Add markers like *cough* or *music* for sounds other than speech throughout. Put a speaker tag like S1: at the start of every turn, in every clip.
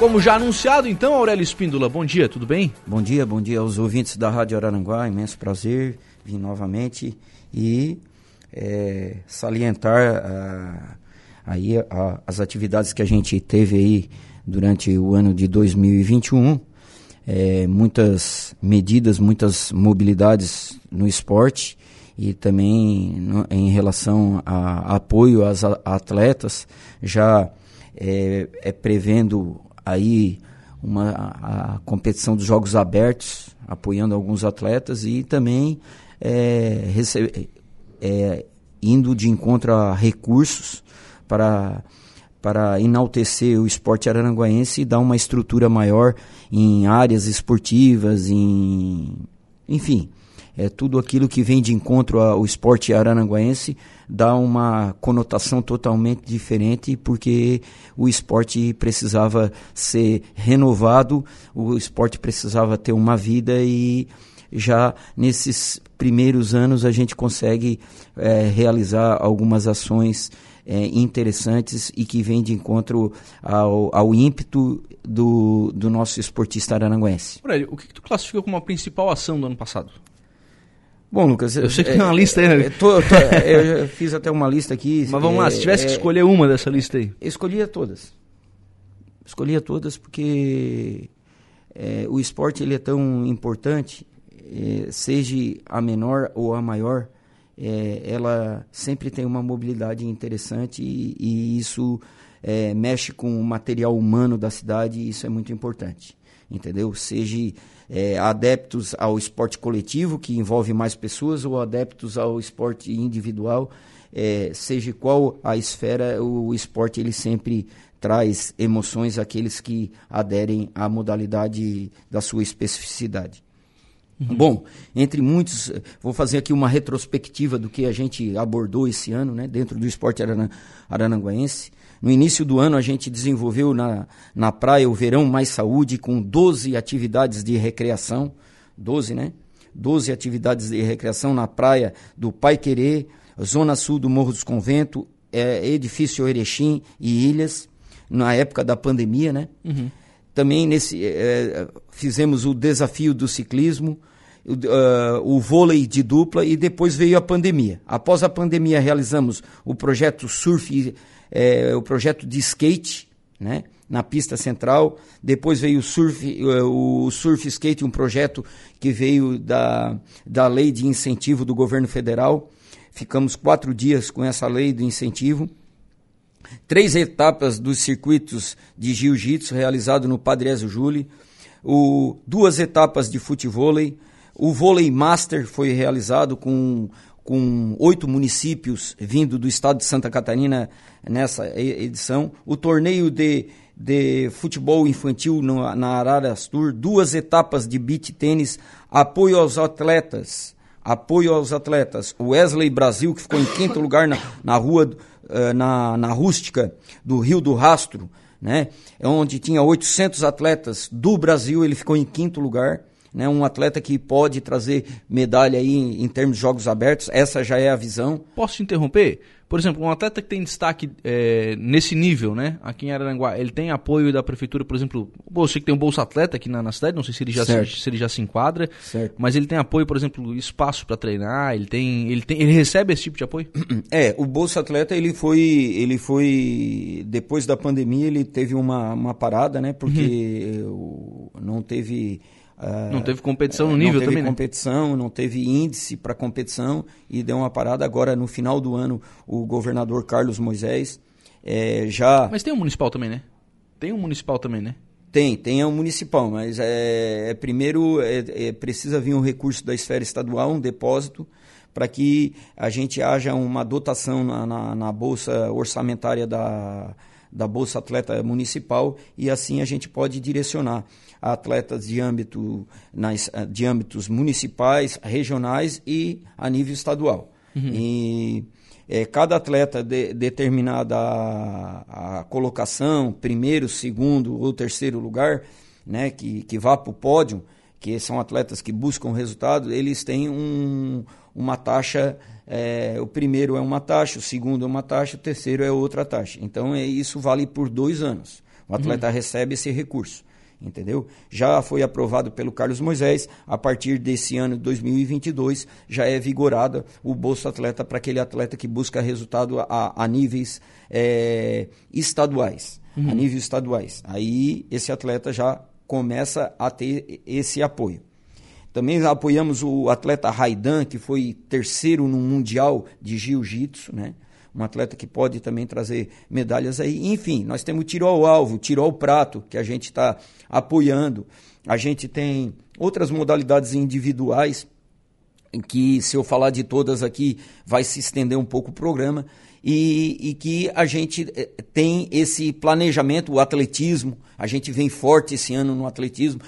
S1: Como já anunciado, então, Aurélio Espíndola, bom dia, tudo bem?
S2: Bom dia, bom dia aos ouvintes da Rádio Araranguá, imenso prazer vir novamente e é, salientar uh, aí a, as atividades que a gente teve aí durante o ano de 2021, é, muitas medidas, muitas mobilidades no esporte e também no, em relação a, a apoio às atletas, já é, é prevendo aí uma, a, a, competição dos Jogos Abertos, apoiando alguns atletas e também é, recebe, é, indo de encontro a recursos para, para enaltecer o esporte araranguaense e dar uma estrutura maior em áreas esportivas, em, enfim, é tudo aquilo que vem de encontro ao esporte araranguaense dá uma conotação totalmente diferente porque o esporte precisava ser renovado, o esporte precisava ter uma vida e já nesses primeiros anos a gente consegue é, realizar algumas ações é, interessantes e que vêm de encontro ao, ao ímpeto do, do nosso esportista aranguense.
S1: Aurélio, o que, que tu classifica como a principal ação do ano passado?
S2: Bom, Lucas,
S1: eu sei que é, tem uma lista aí, né?
S2: É, tô, tô, eu fiz até uma lista aqui. *laughs*
S1: Mas vamos lá, se tivesse que escolher uma dessa lista aí.
S2: Escolhia todas. Escolhia todas porque o esporte ele é tão importante, seja a menor ou a maior, ela sempre tem uma mobilidade interessante e, e isso mexe com o material humano da cidade e isso é muito importante entendeu? Seja é, adeptos ao esporte coletivo, que envolve mais pessoas, ou adeptos ao esporte individual, é, seja qual a esfera, o esporte ele sempre traz emoções àqueles que aderem à modalidade da sua especificidade. Uhum. Bom, entre muitos, vou fazer aqui uma retrospectiva do que a gente abordou esse ano, né, dentro do esporte arananguense. No início do ano, a gente desenvolveu na, na praia o Verão Mais Saúde, com 12 atividades de recreação. 12, né? 12 atividades de recreação na praia do Pai Querer, Zona Sul do Morro dos Convento, é, Edifício Erechim e Ilhas, na época da pandemia, né? Uhum. Também nesse, é, fizemos o desafio do ciclismo, uh, o vôlei de dupla e depois veio a pandemia. Após a pandemia, realizamos o projeto Surf é, o projeto de skate, né? na pista central. Depois veio o surf, é, o surf skate, um projeto que veio da, da lei de incentivo do governo federal. Ficamos quatro dias com essa lei de incentivo. Três etapas dos circuitos de jiu-jitsu realizado no Padre Ezio Júlio. O, duas etapas de futevôlei. O vôlei master foi realizado com com oito municípios vindo do estado de Santa Catarina nessa edição. O torneio de, de futebol infantil no, na Araras Tour, duas etapas de beach tênis, apoio aos atletas. Apoio aos atletas. O Wesley Brasil, que ficou em quinto lugar na, na rua, uh, na, na rústica do Rio do Rastro, né? onde tinha 800 atletas do Brasil, ele ficou em quinto lugar né, um atleta que pode trazer medalha aí em, em, termos de jogos abertos, essa já é a visão.
S1: Posso te interromper? Por exemplo, um atleta que tem destaque é, nesse nível, né, aqui em Araranguá, ele tem apoio da prefeitura, por exemplo, você que tem um Bolsa Atleta aqui na, na cidade, não sei se ele já se, se, ele já se enquadra, certo. mas ele tem apoio, por exemplo, espaço para treinar, ele tem, ele tem, ele recebe esse tipo de apoio? *clears throat*
S2: É, o Bolsa Atleta ele foi, ele foi depois da pandemia ele teve uma, uma parada, né, porque uhum. não teve
S1: não teve competição no nível
S2: também,
S1: Não
S2: teve competição, não teve índice para competição e deu uma parada. Agora, no final do ano, o governador Carlos Moisés é, já...
S1: Mas tem um municipal também, né? Tem um municipal também, né?
S2: Tem, tem um municipal, mas é, é primeiro é, é, precisa vir um recurso da esfera estadual, um depósito, para que a gente haja uma dotação na, na, na bolsa orçamentária da, da Bolsa Atleta Municipal e assim a gente pode direcionar atletas de, âmbito, nas, eh, de âmbitos municipais, regionais e a nível estadual. Uhum. E é, cada atleta de, determinada a, a, colocação, primeiro, segundo ou terceiro lugar, né, que, que vá para o pódio, que são atletas que buscam resultado, eles têm um, uma taxa. É, o primeiro é uma taxa, o segundo é uma taxa, o terceiro é outra taxa. Então é, isso vale por dois anos. O atleta uhum. recebe esse recurso entendeu? Já foi aprovado pelo Carlos Moisés, a partir desse ano de 2022 já é vigorada o Bolsa Atleta para aquele atleta que busca resultado a, a níveis é, estaduais, uhum. a níveis estaduais. Aí esse atleta já começa a ter esse apoio. Também apoiamos o atleta Raidan, que foi terceiro no Mundial de Jiu-Jitsu, né? um atleta que pode também trazer medalhas aí. Enfim, nós temos tiro ao alvo, tiro ao prato, que a gente está apoiando. A gente tem outras modalidades individuais, que se eu falar de todas aqui, vai se estender um pouco o programa, e, e que a gente eh, tem esse planejamento, o atletismo, a gente vem forte esse ano no atletismo,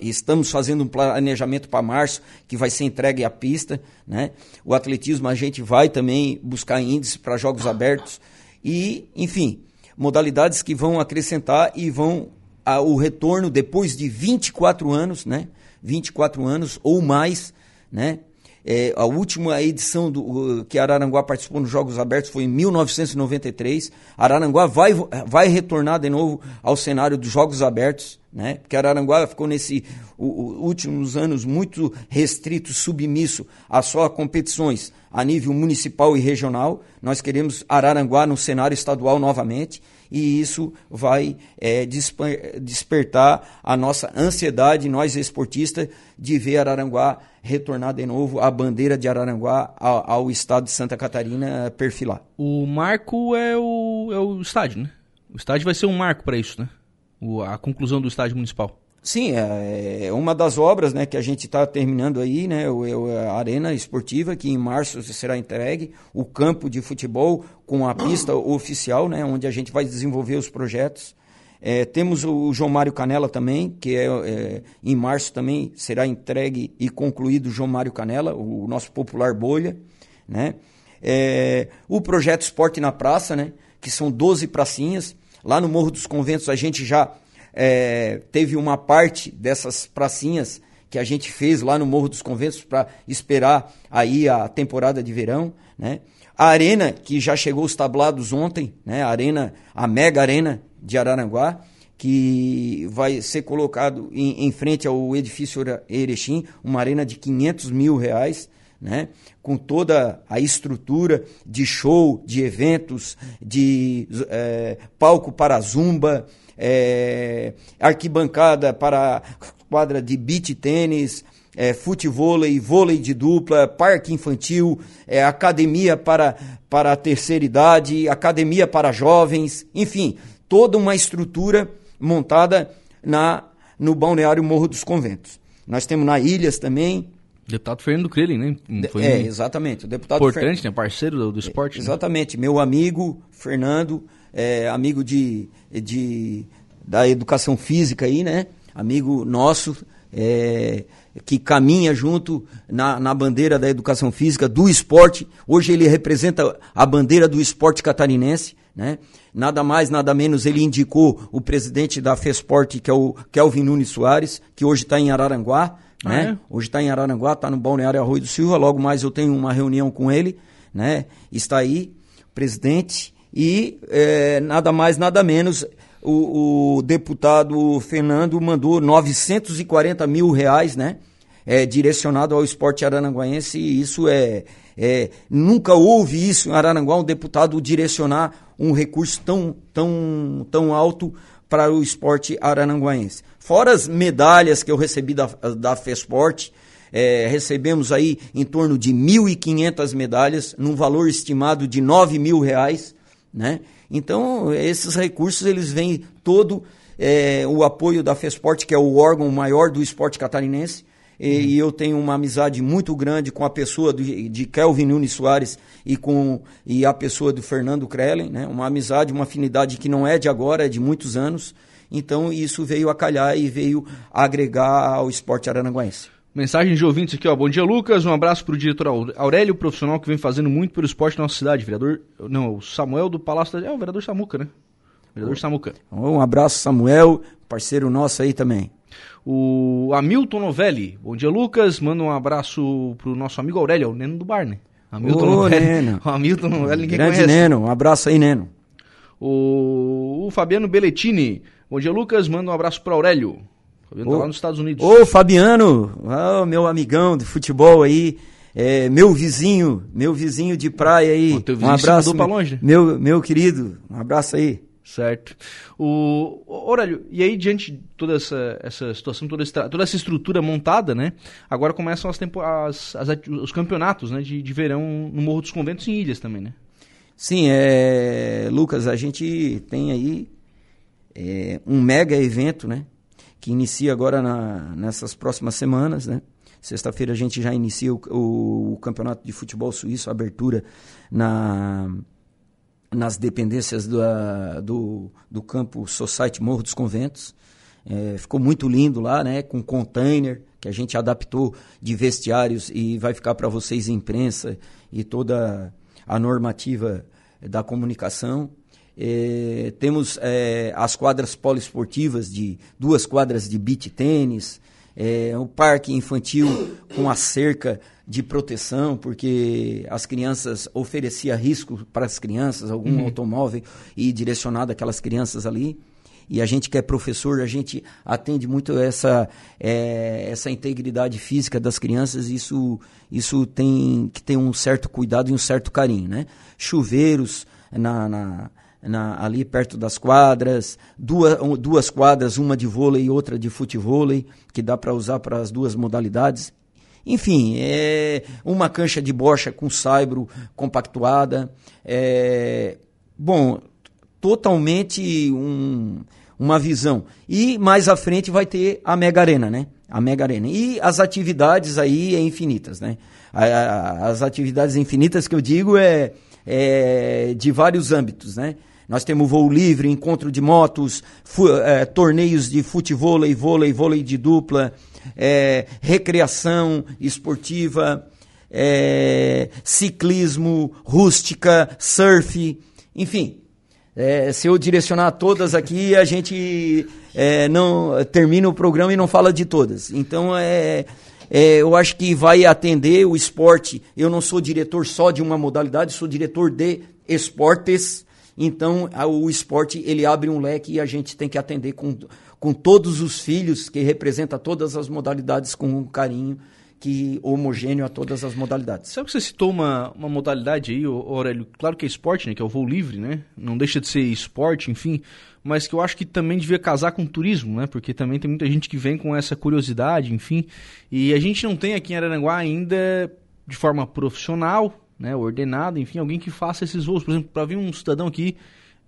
S2: estamos fazendo um planejamento para março, que vai ser entregue à pista, né? O atletismo a gente vai também buscar índice para jogos abertos, e, enfim, modalidades que vão acrescentar e vão a, o retorno depois de 24 anos, né? 24 anos ou mais, né? É, a última edição do, que Araranguá participou nos Jogos Abertos foi em 1993. Araranguá vai, vai retornar de novo ao cenário dos Jogos Abertos, né? Porque Araranguá ficou nesses últimos anos muito restrito, submisso a só competições a nível municipal e regional. Nós queremos Araranguá no cenário estadual novamente e isso vai é, despertar a nossa ansiedade, nós esportistas, de ver Araranguá retornar de novo a bandeira de Araranguá ao, ao estado de Santa Catarina perfilar.
S1: O marco é o, é o estádio, né? O estádio vai ser um marco para isso, né? O, a conclusão do estádio municipal.
S2: Sim, é, é uma das obras né, que a gente está terminando aí, né, o, a Arena Esportiva, que em março será entregue, o campo de futebol com a pista oficial, né, onde a gente vai desenvolver os projetos. É, temos o João Mário Canela também, que é, é, em março também será entregue e concluído o João Mário Canela, o nosso popular bolha. Né? É, o projeto Esporte na Praça, né, que são 12 pracinhas. Lá no Morro dos Conventos a gente já é, teve uma parte dessas pracinhas que a gente fez lá no Morro dos Conventos para esperar aí a temporada de verão, né? A arena que já chegou os tablados ontem, né? A arena, a mega arena de Araranguá, que vai ser colocado em, em frente ao edifício Erechim, uma arena de 500 mil reais, né? com toda a estrutura de show, de eventos, de é, palco para zumba, é, arquibancada para quadra de beach tênis, é, futevôlei, vôlei de dupla, parque infantil, é, academia para, para a terceira idade, academia para jovens, enfim, toda uma estrutura montada na, no Balneário Morro dos Conventos. Nós temos na Ilhas também.
S1: Deputado Fernando Krelin, né?
S2: Foi é, exatamente. O deputado
S1: importante, Fer... né? Parceiro do, do esporte.
S2: É, exatamente. Né? Meu amigo Fernando, é, amigo de, de, da educação física aí, né? Amigo nosso, é, que caminha junto na, na bandeira da educação física, do esporte. Hoje ele representa a bandeira do esporte catarinense, né? Nada mais, nada menos, ele indicou o presidente da FESPORT, que é o Kelvin Nunes Soares, que hoje está em Araranguá, ah, né? É? Hoje está em Araranguá, está no Balneário Arroio do Silva, logo mais eu tenho uma reunião com ele, né? Está aí, presidente, e é, nada mais, nada menos, o, o, deputado Fernando mandou 940 mil reais, né? É, direcionado ao esporte arananguaense, e isso é, é, Nunca houve isso em Arananguá, um deputado direcionar um recurso tão, tão, tão alto para o esporte arananguaense. Fora as medalhas que eu recebi da, da FESPORT, é, recebemos aí em torno de 1.500 medalhas, num valor estimado de 9 mil reais, né? Então, esses recursos, eles vêm todo é, o apoio da FESPORT, que é o órgão maior do esporte catarinense, e, uhum. e, eu tenho uma amizade muito grande com a pessoa de, de Kelvin Nunes Soares e com e a pessoa do Fernando Krellen, né? uma amizade, uma afinidade que não é de agora, é de muitos anos. Então, isso veio a calhar e veio agregar ao esporte arananguense.
S1: Mensagem de ouvintes aqui, ó. Bom dia, Lucas. Um abraço para o diretor Aurélio, profissional que vem fazendo muito pelo esporte na nossa cidade. Vereador. Não, o Samuel do Palácio da. É o vereador Samuca, né? Vereador Samuca.
S2: Um abraço, Samuel, parceiro nosso aí também.
S1: O Hamilton Novelli. Bom dia, Lucas. Manda um abraço pro nosso amigo Aurélio, o Neno do Bar, né?
S2: Hamilton Ô, Novelli. Neno. *laughs*
S1: O Hamilton Novelli, ninguém
S2: Grande
S1: conhece.
S2: Neno, um abraço aí, Neno.
S1: O, o Fabiano Belletini. Bom dia, Lucas. Manda um abraço para Aurélio. Fabiano tá lá nos Estados Unidos.
S2: Ô, Fabiano, oh, meu amigão de futebol aí. É, meu vizinho, meu vizinho de praia aí.
S1: Pô, um abraço. Meu, longe.
S2: meu, meu querido, um abraço aí.
S1: Certo. O, Aurélio, e aí diante de toda essa, essa situação, toda, essa, toda essa estrutura montada, né? Agora começam as, tempo, as, as os campeonatos né, de, de verão no Morro dos Conventos em Ilhas também, né?
S2: Sim, é, Lucas, a gente tem aí é, um mega evento, né? Que inicia agora na, nessas próximas semanas, né? Sexta-feira a gente já inicia o, o, o, Campeonato de Futebol Suíço, abertura na nas dependências do, do, do campo Society Morro dos Conventos. É, ficou muito lindo lá, né? Com container que a gente adaptou de vestiários e vai ficar para vocês imprensa e toda a normativa da comunicação. É, temos é, as quadras poliesportivas de duas quadras de beach tênis, é, o parque infantil com a cerca de proteção, porque as crianças oferecia risco para as crianças, algum uhum. automóvel e direcionado aquelas crianças ali. E a gente que é professor, a gente atende muito essa, é, essa integridade física das crianças, isso, isso tem que ter um certo cuidado e um certo carinho, né? Chuveiros na, na na, ali perto das quadras, duas, duas quadras, uma de vôlei e outra de futevôlei, que dá para usar para as duas modalidades. Enfim, é uma cancha de bocha com saibro compactuada. É, bom, totalmente um, uma visão. E mais à frente vai ter a Mega Arena, né? A Mega Arena. E as atividades aí é infinitas, né? As atividades infinitas que eu digo é, é de vários âmbitos, né? Nós temos voo livre, encontro de motos, é, torneios de futebol, vôlei, vôlei de dupla, é, recreação esportiva, é, ciclismo, rústica, surf, enfim. É, se eu direcionar todas aqui, a gente é, não termina o programa e não fala de todas. Então, é, é, eu acho que vai atender o esporte. Eu não sou diretor só de uma modalidade, sou diretor de esportes. Então, o esporte ele abre um leque e a gente tem que atender com com todos os filhos, que representa todas as modalidades com um carinho que homogêneo a todas as modalidades.
S1: Sabe que você citou uma, uma modalidade aí, Aurélio? Claro que é esporte, né? Que é o voo livre, né? Não deixa de ser esporte, enfim. Mas que eu acho que também devia casar com turismo, né? Porque também tem muita gente que vem com essa curiosidade, enfim. E a gente não tem aqui em Araranguá ainda, de forma profissional, né? Ordenada, enfim, alguém que faça esses voos. Por exemplo, para vir um cidadão aqui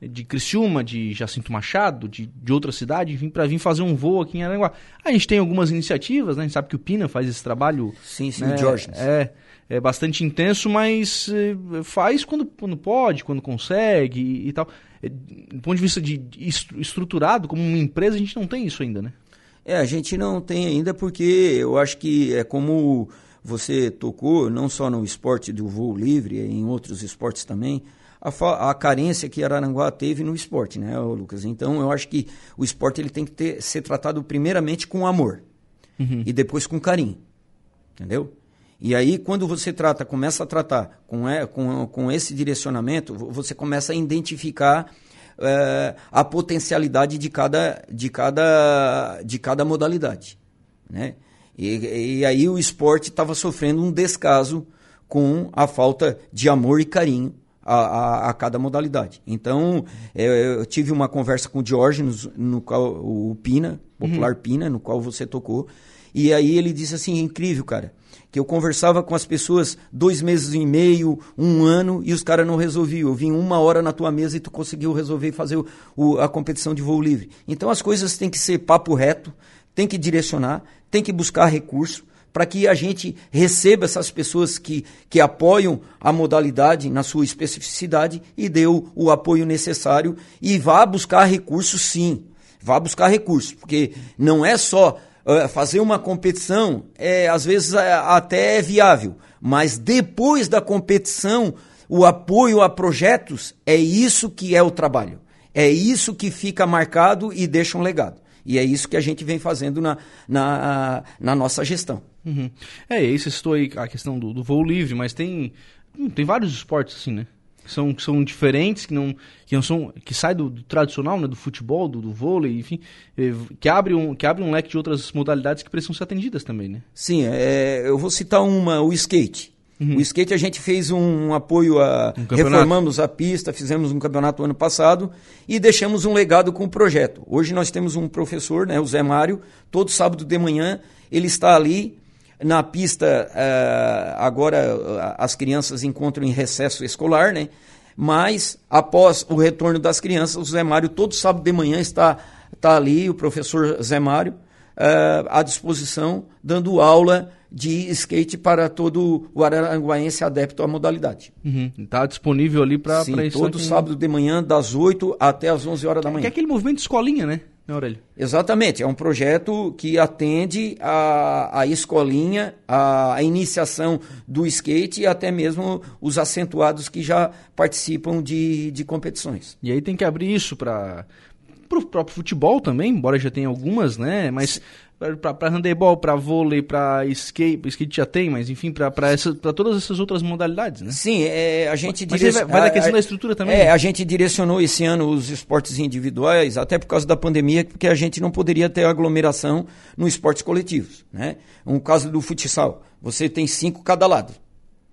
S1: de Criciúma, de Jacinto Machado, de, de outra cidade, enfim, para vir fazer um voo aqui em Aranguá. A gente tem algumas iniciativas, né? A gente sabe que o Pina faz esse trabalho.
S2: Sim, sim,
S1: né?
S2: George.
S1: É, é bastante intenso, mas é, faz quando, quando pode, quando consegue e, e tal. É, do ponto de vista de, de estruturado, como uma empresa, a gente não tem isso ainda, né?
S2: É, a gente não tem ainda porque eu acho que é como você tocou, não só no esporte do voo livre, em outros esportes também, a, a, carência que Araranguá teve no esporte, né, Lucas? Então, eu acho que o esporte ele tem que ter, ser tratado primeiramente com amor uhum. e depois com carinho, entendeu? E aí, quando você trata, começa a tratar com, é, com, com esse direcionamento, você começa a identificar é, a potencialidade de cada, de cada, de cada modalidade, né? E, e aí o esporte estava sofrendo um descaso com a falta de amor e carinho a, a, a, cada modalidade. Então, é, eu tive uma conversa com o Diógenes, no qual o Pina, Popular uhum. Pina, no qual você tocou, e aí ele disse assim, é incrível, cara, que eu conversava com as pessoas dois meses e meio, um ano, e os caras não resolviam. Eu vim uma hora na tua mesa e tu conseguiu resolver e fazer o, o, a competição de voo livre. Então as coisas têm que ser papo reto, tem que direcionar, tem que buscar recurso, para que a gente receba essas pessoas que, que apoiam a modalidade na sua especificidade e dê o, o apoio necessário e vá buscar recursos sim. Vá buscar recursos, porque não é só uh, fazer uma competição, é, às vezes é, até é viável, mas depois da competição, o apoio a projetos é isso que é o trabalho. É isso que fica marcado e deixa um legado. E é isso que a gente vem fazendo na, na, na nossa gestão.
S1: Uhum. É, aí você citou aí a questão do, do, voo livre, mas tem, hum, tem vários esportes assim, né? são, que são diferentes, que não, que não são, que sai do, do tradicional, né, do futebol, do, do vôlei, enfim, eh, que abre, um, que abre um leque de outras modalidades que precisam ser atendidas também, né?
S2: Sim, é, eu vou citar uma, o skate. Uhum. O skate a gente fez um, um apoio a. Um reformamos a pista, fizemos um campeonato ano passado e deixamos um legado com o projeto. Hoje nós temos um professor, né, o Zé Mário, todo sábado de manhã ele está ali na pista. Uh, agora as crianças encontram em recesso escolar, né? Mas após o retorno das crianças, o Zé Mário todo sábado de manhã está, está ali, o professor Zé Mário, uh, à disposição, dando aula de skate para todo o araranguaense adepto à modalidade.
S1: Está uhum. disponível ali para
S2: isso. todo aqui... sábado de manhã, das 8 até as 11 horas da manhã.
S1: Que é aquele movimento de escolinha, né? né, Aurélio?
S2: Exatamente, é um projeto que atende a, a escolinha, a, a, iniciação do skate e até mesmo os acentuados que já participam de, de competições.
S1: E aí tem que abrir isso para o próprio futebol também, embora já tenha algumas, né? Mas para handebol, para vôlei, para skate, skate já tem, mas enfim, para todas essas outras modalidades, né?
S2: Sim, é, a gente
S1: mas direcion... vai, da questão a, da estrutura também.
S2: É, a gente direcionou esse ano os esportes individuais, até por causa da pandemia, porque a gente não poderia ter aglomeração no esportes coletivos, né? Um caso do futsal, você tem cinco cada lado,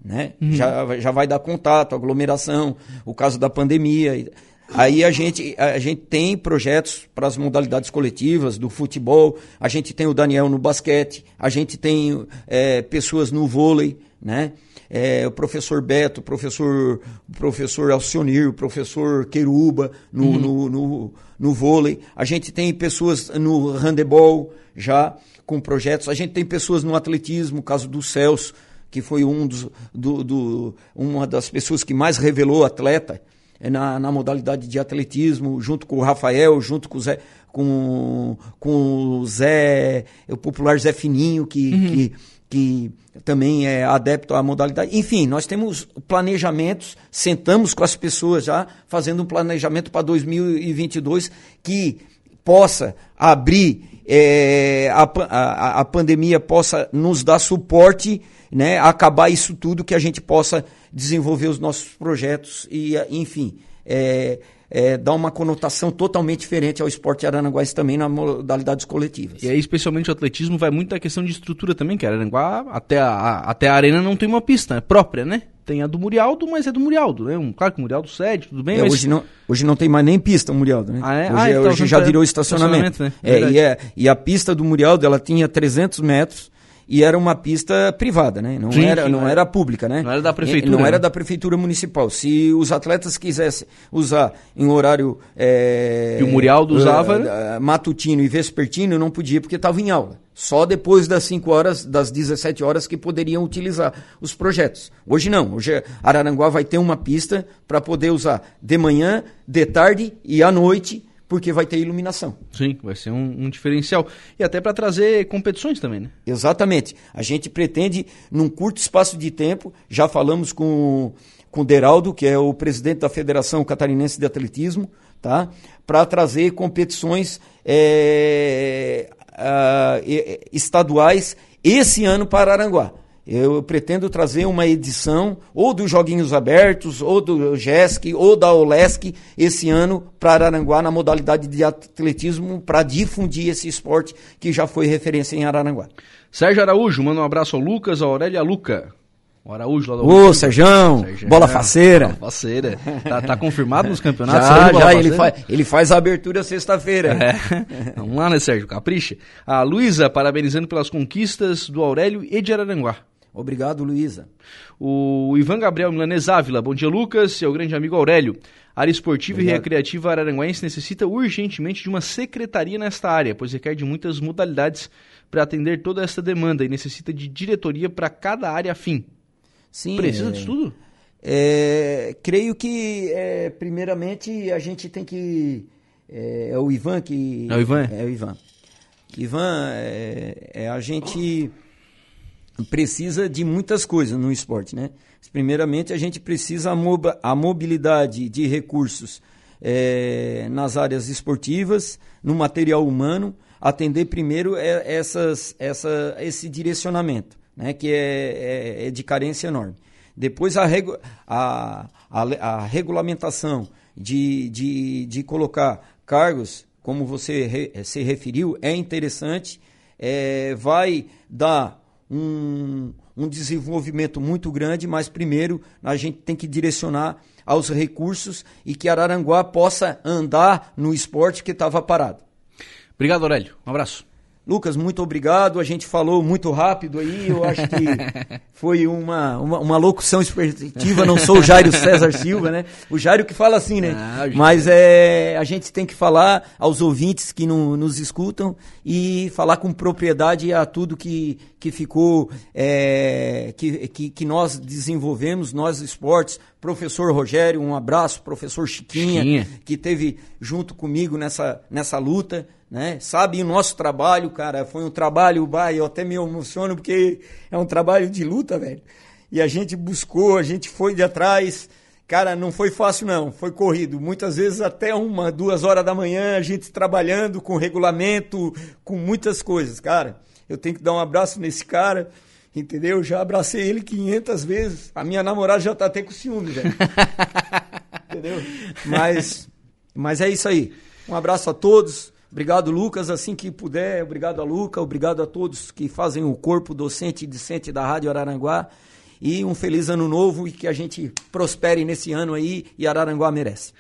S2: né? Uhum. Já, já vai dar contato, aglomeração, o caso da pandemia. Aí a gente, a gente tem projetos para as modalidades coletivas do futebol, a gente tem o Daniel no basquete, a gente tem é, pessoas no vôlei, né? É, o professor Beto, o professor, o professor Alcionir, o professor Queruba no, uhum. no, no, no, vôlei. A gente tem pessoas no handebol já com projetos. A gente tem pessoas no atletismo, caso do Celso, que foi um dos, do, do, uma das pessoas que mais revelou atleta na, na modalidade de atletismo, junto com o Rafael, junto com o Zé, com, com o Zé, o popular Zé Fininho, que, uhum. que, que também é adepto à modalidade. Enfim, nós temos planejamentos, sentamos com as pessoas já, fazendo um planejamento para 2022 que possa abrir, é, a, a, a pandemia possa nos dar suporte, né, acabar isso tudo, que a gente possa desenvolver os nossos projetos e, enfim, é, é, uma conotação totalmente diferente ao esporte arananguais também na modalidades coletivas.
S1: E aí, especialmente o atletismo, vai muito a questão de estrutura também, que Araranguá, até a, até a arena não tem uma pista né, própria, né? Tem a do Murialdo, mas é do Murialdo, né? Um, claro que o Murialdo cede, tudo bem,
S2: é,
S1: mas...
S2: Hoje não, hoje não tem mais nem pista o Murialdo, né?
S1: Ah, é?
S2: Hoje,
S1: ah,
S2: então, hoje já virou estacionamento. estacionamento né? é, e, é, e a pista do Murialdo, ela tinha 300 metros, e era uma pista privada, né? Não, sim, era, sim, não era pública, né?
S1: Não era da prefeitura.
S2: Não era da prefeitura municipal. Se os atletas quisessem usar em horário. É,
S1: que o Murialdo usava.
S2: Uh, matutino e vespertino, não podia porque estava em aula. Só depois das 5 horas, das 17 horas, que poderiam utilizar os projetos. Hoje não. Hoje Araranguá vai ter uma pista para poder usar de manhã, de tarde e à noite porque vai ter iluminação.
S1: Sim, vai ser um, um diferencial. E até para trazer competições também, né?
S2: Exatamente. A gente pretende, num curto espaço de tempo, já falamos com, com o Deraldo, que é o presidente da Federação Catarinense de Atletismo, tá? para trazer competições é, uh, estaduais esse ano para Aranguá. Eu pretendo trazer uma edição ou dos Joguinhos Abertos, ou do JESC, ou da OLESC esse ano para Araranguá na modalidade de atletismo para difundir esse esporte que já foi referência em Araranguá.
S1: Sérgio Araújo, manda um abraço ao Lucas, e a Luca. O Araújo lá do
S2: Ô, Sérgio, bola faceira. Bola
S1: faceira. Tá, tá confirmado nos *laughs* campeonatos?
S2: Já, já, ele, faz, ele faz a abertura sexta-feira.
S1: É. Vamos lá, né, Sérgio? Capricha. A Luísa, parabenizando pelas conquistas do Aurélio e de Araranguá.
S2: Obrigado, Luísa.
S1: O Ivan Gabriel Milanês Ávila. Bom dia, Lucas. O grande amigo Aurélio. A área esportiva Obrigado. e recreativa araranguense necessita urgentemente de uma secretaria nesta área, pois requer de muitas modalidades para atender toda esta demanda e necessita de diretoria para cada área afim.
S2: Sim.
S1: Precisa é, disso tudo?
S2: É, creio que, é, primeiramente, a gente tem que. É, é, o Ivan que.
S1: É o Ivan?
S2: É o Ivan. Ivan, é, é a gente precisa de muitas coisas no esporte, né? Primeiramente, a gente precisa a, mobilidade de recursos é, nas áreas esportivas, no material humano, atender primeiro é, essas, essa, esse direcionamento, né? Que é, é, é de carência enorme. Depois a, regu a, a, a regulamentação de, de, de colocar cargos, como você re, se referiu, é interessante, é, vai dar um, um desenvolvimento muito grande, mas primeiro a gente tem que direcionar aos recursos e que Araranguá possa andar no esporte que estava parado.
S1: Obrigado, Aurélio. Um abraço.
S2: Lucas, muito obrigado. A gente falou muito rápido aí. Eu acho que *laughs* foi uma, uma, uma locução expectativa. Não sou o Jairo César Silva, né? O Jairo que fala assim, né? Ah, Mas é, a gente tem que falar aos ouvintes que no, nos escutam e falar com propriedade a tudo que, que ficou, é, que, que, que nós desenvolvemos, nós esportes. Professor Rogério, um abraço. Professor Chiquinha, Chiquinha. que teve junto comigo nessa, nessa luta né? Sabe o nosso trabalho, cara, foi um trabalho, vai, eu até me emociono porque é um trabalho de luta, velho. E a gente buscou, a gente foi de atrás. Cara, não foi fácil não, foi corrido. Muitas vezes até uma, duas horas da manhã, a gente trabalhando com regulamento, com muitas coisas. Cara, eu tenho que dar um abraço nesse cara, entendeu? Já abracei ele 500 vezes. A minha namorada já tá até com ciúme, velho. *laughs* entendeu? Mas, mas é isso aí. Um abraço a todos. Obrigado, Lucas. Assim que puder, obrigado a Luca, obrigado a todos que fazem o corpo docente e discente da Rádio Araranguá. E um feliz ano novo e que a gente prospere nesse ano aí e Araranguá merece.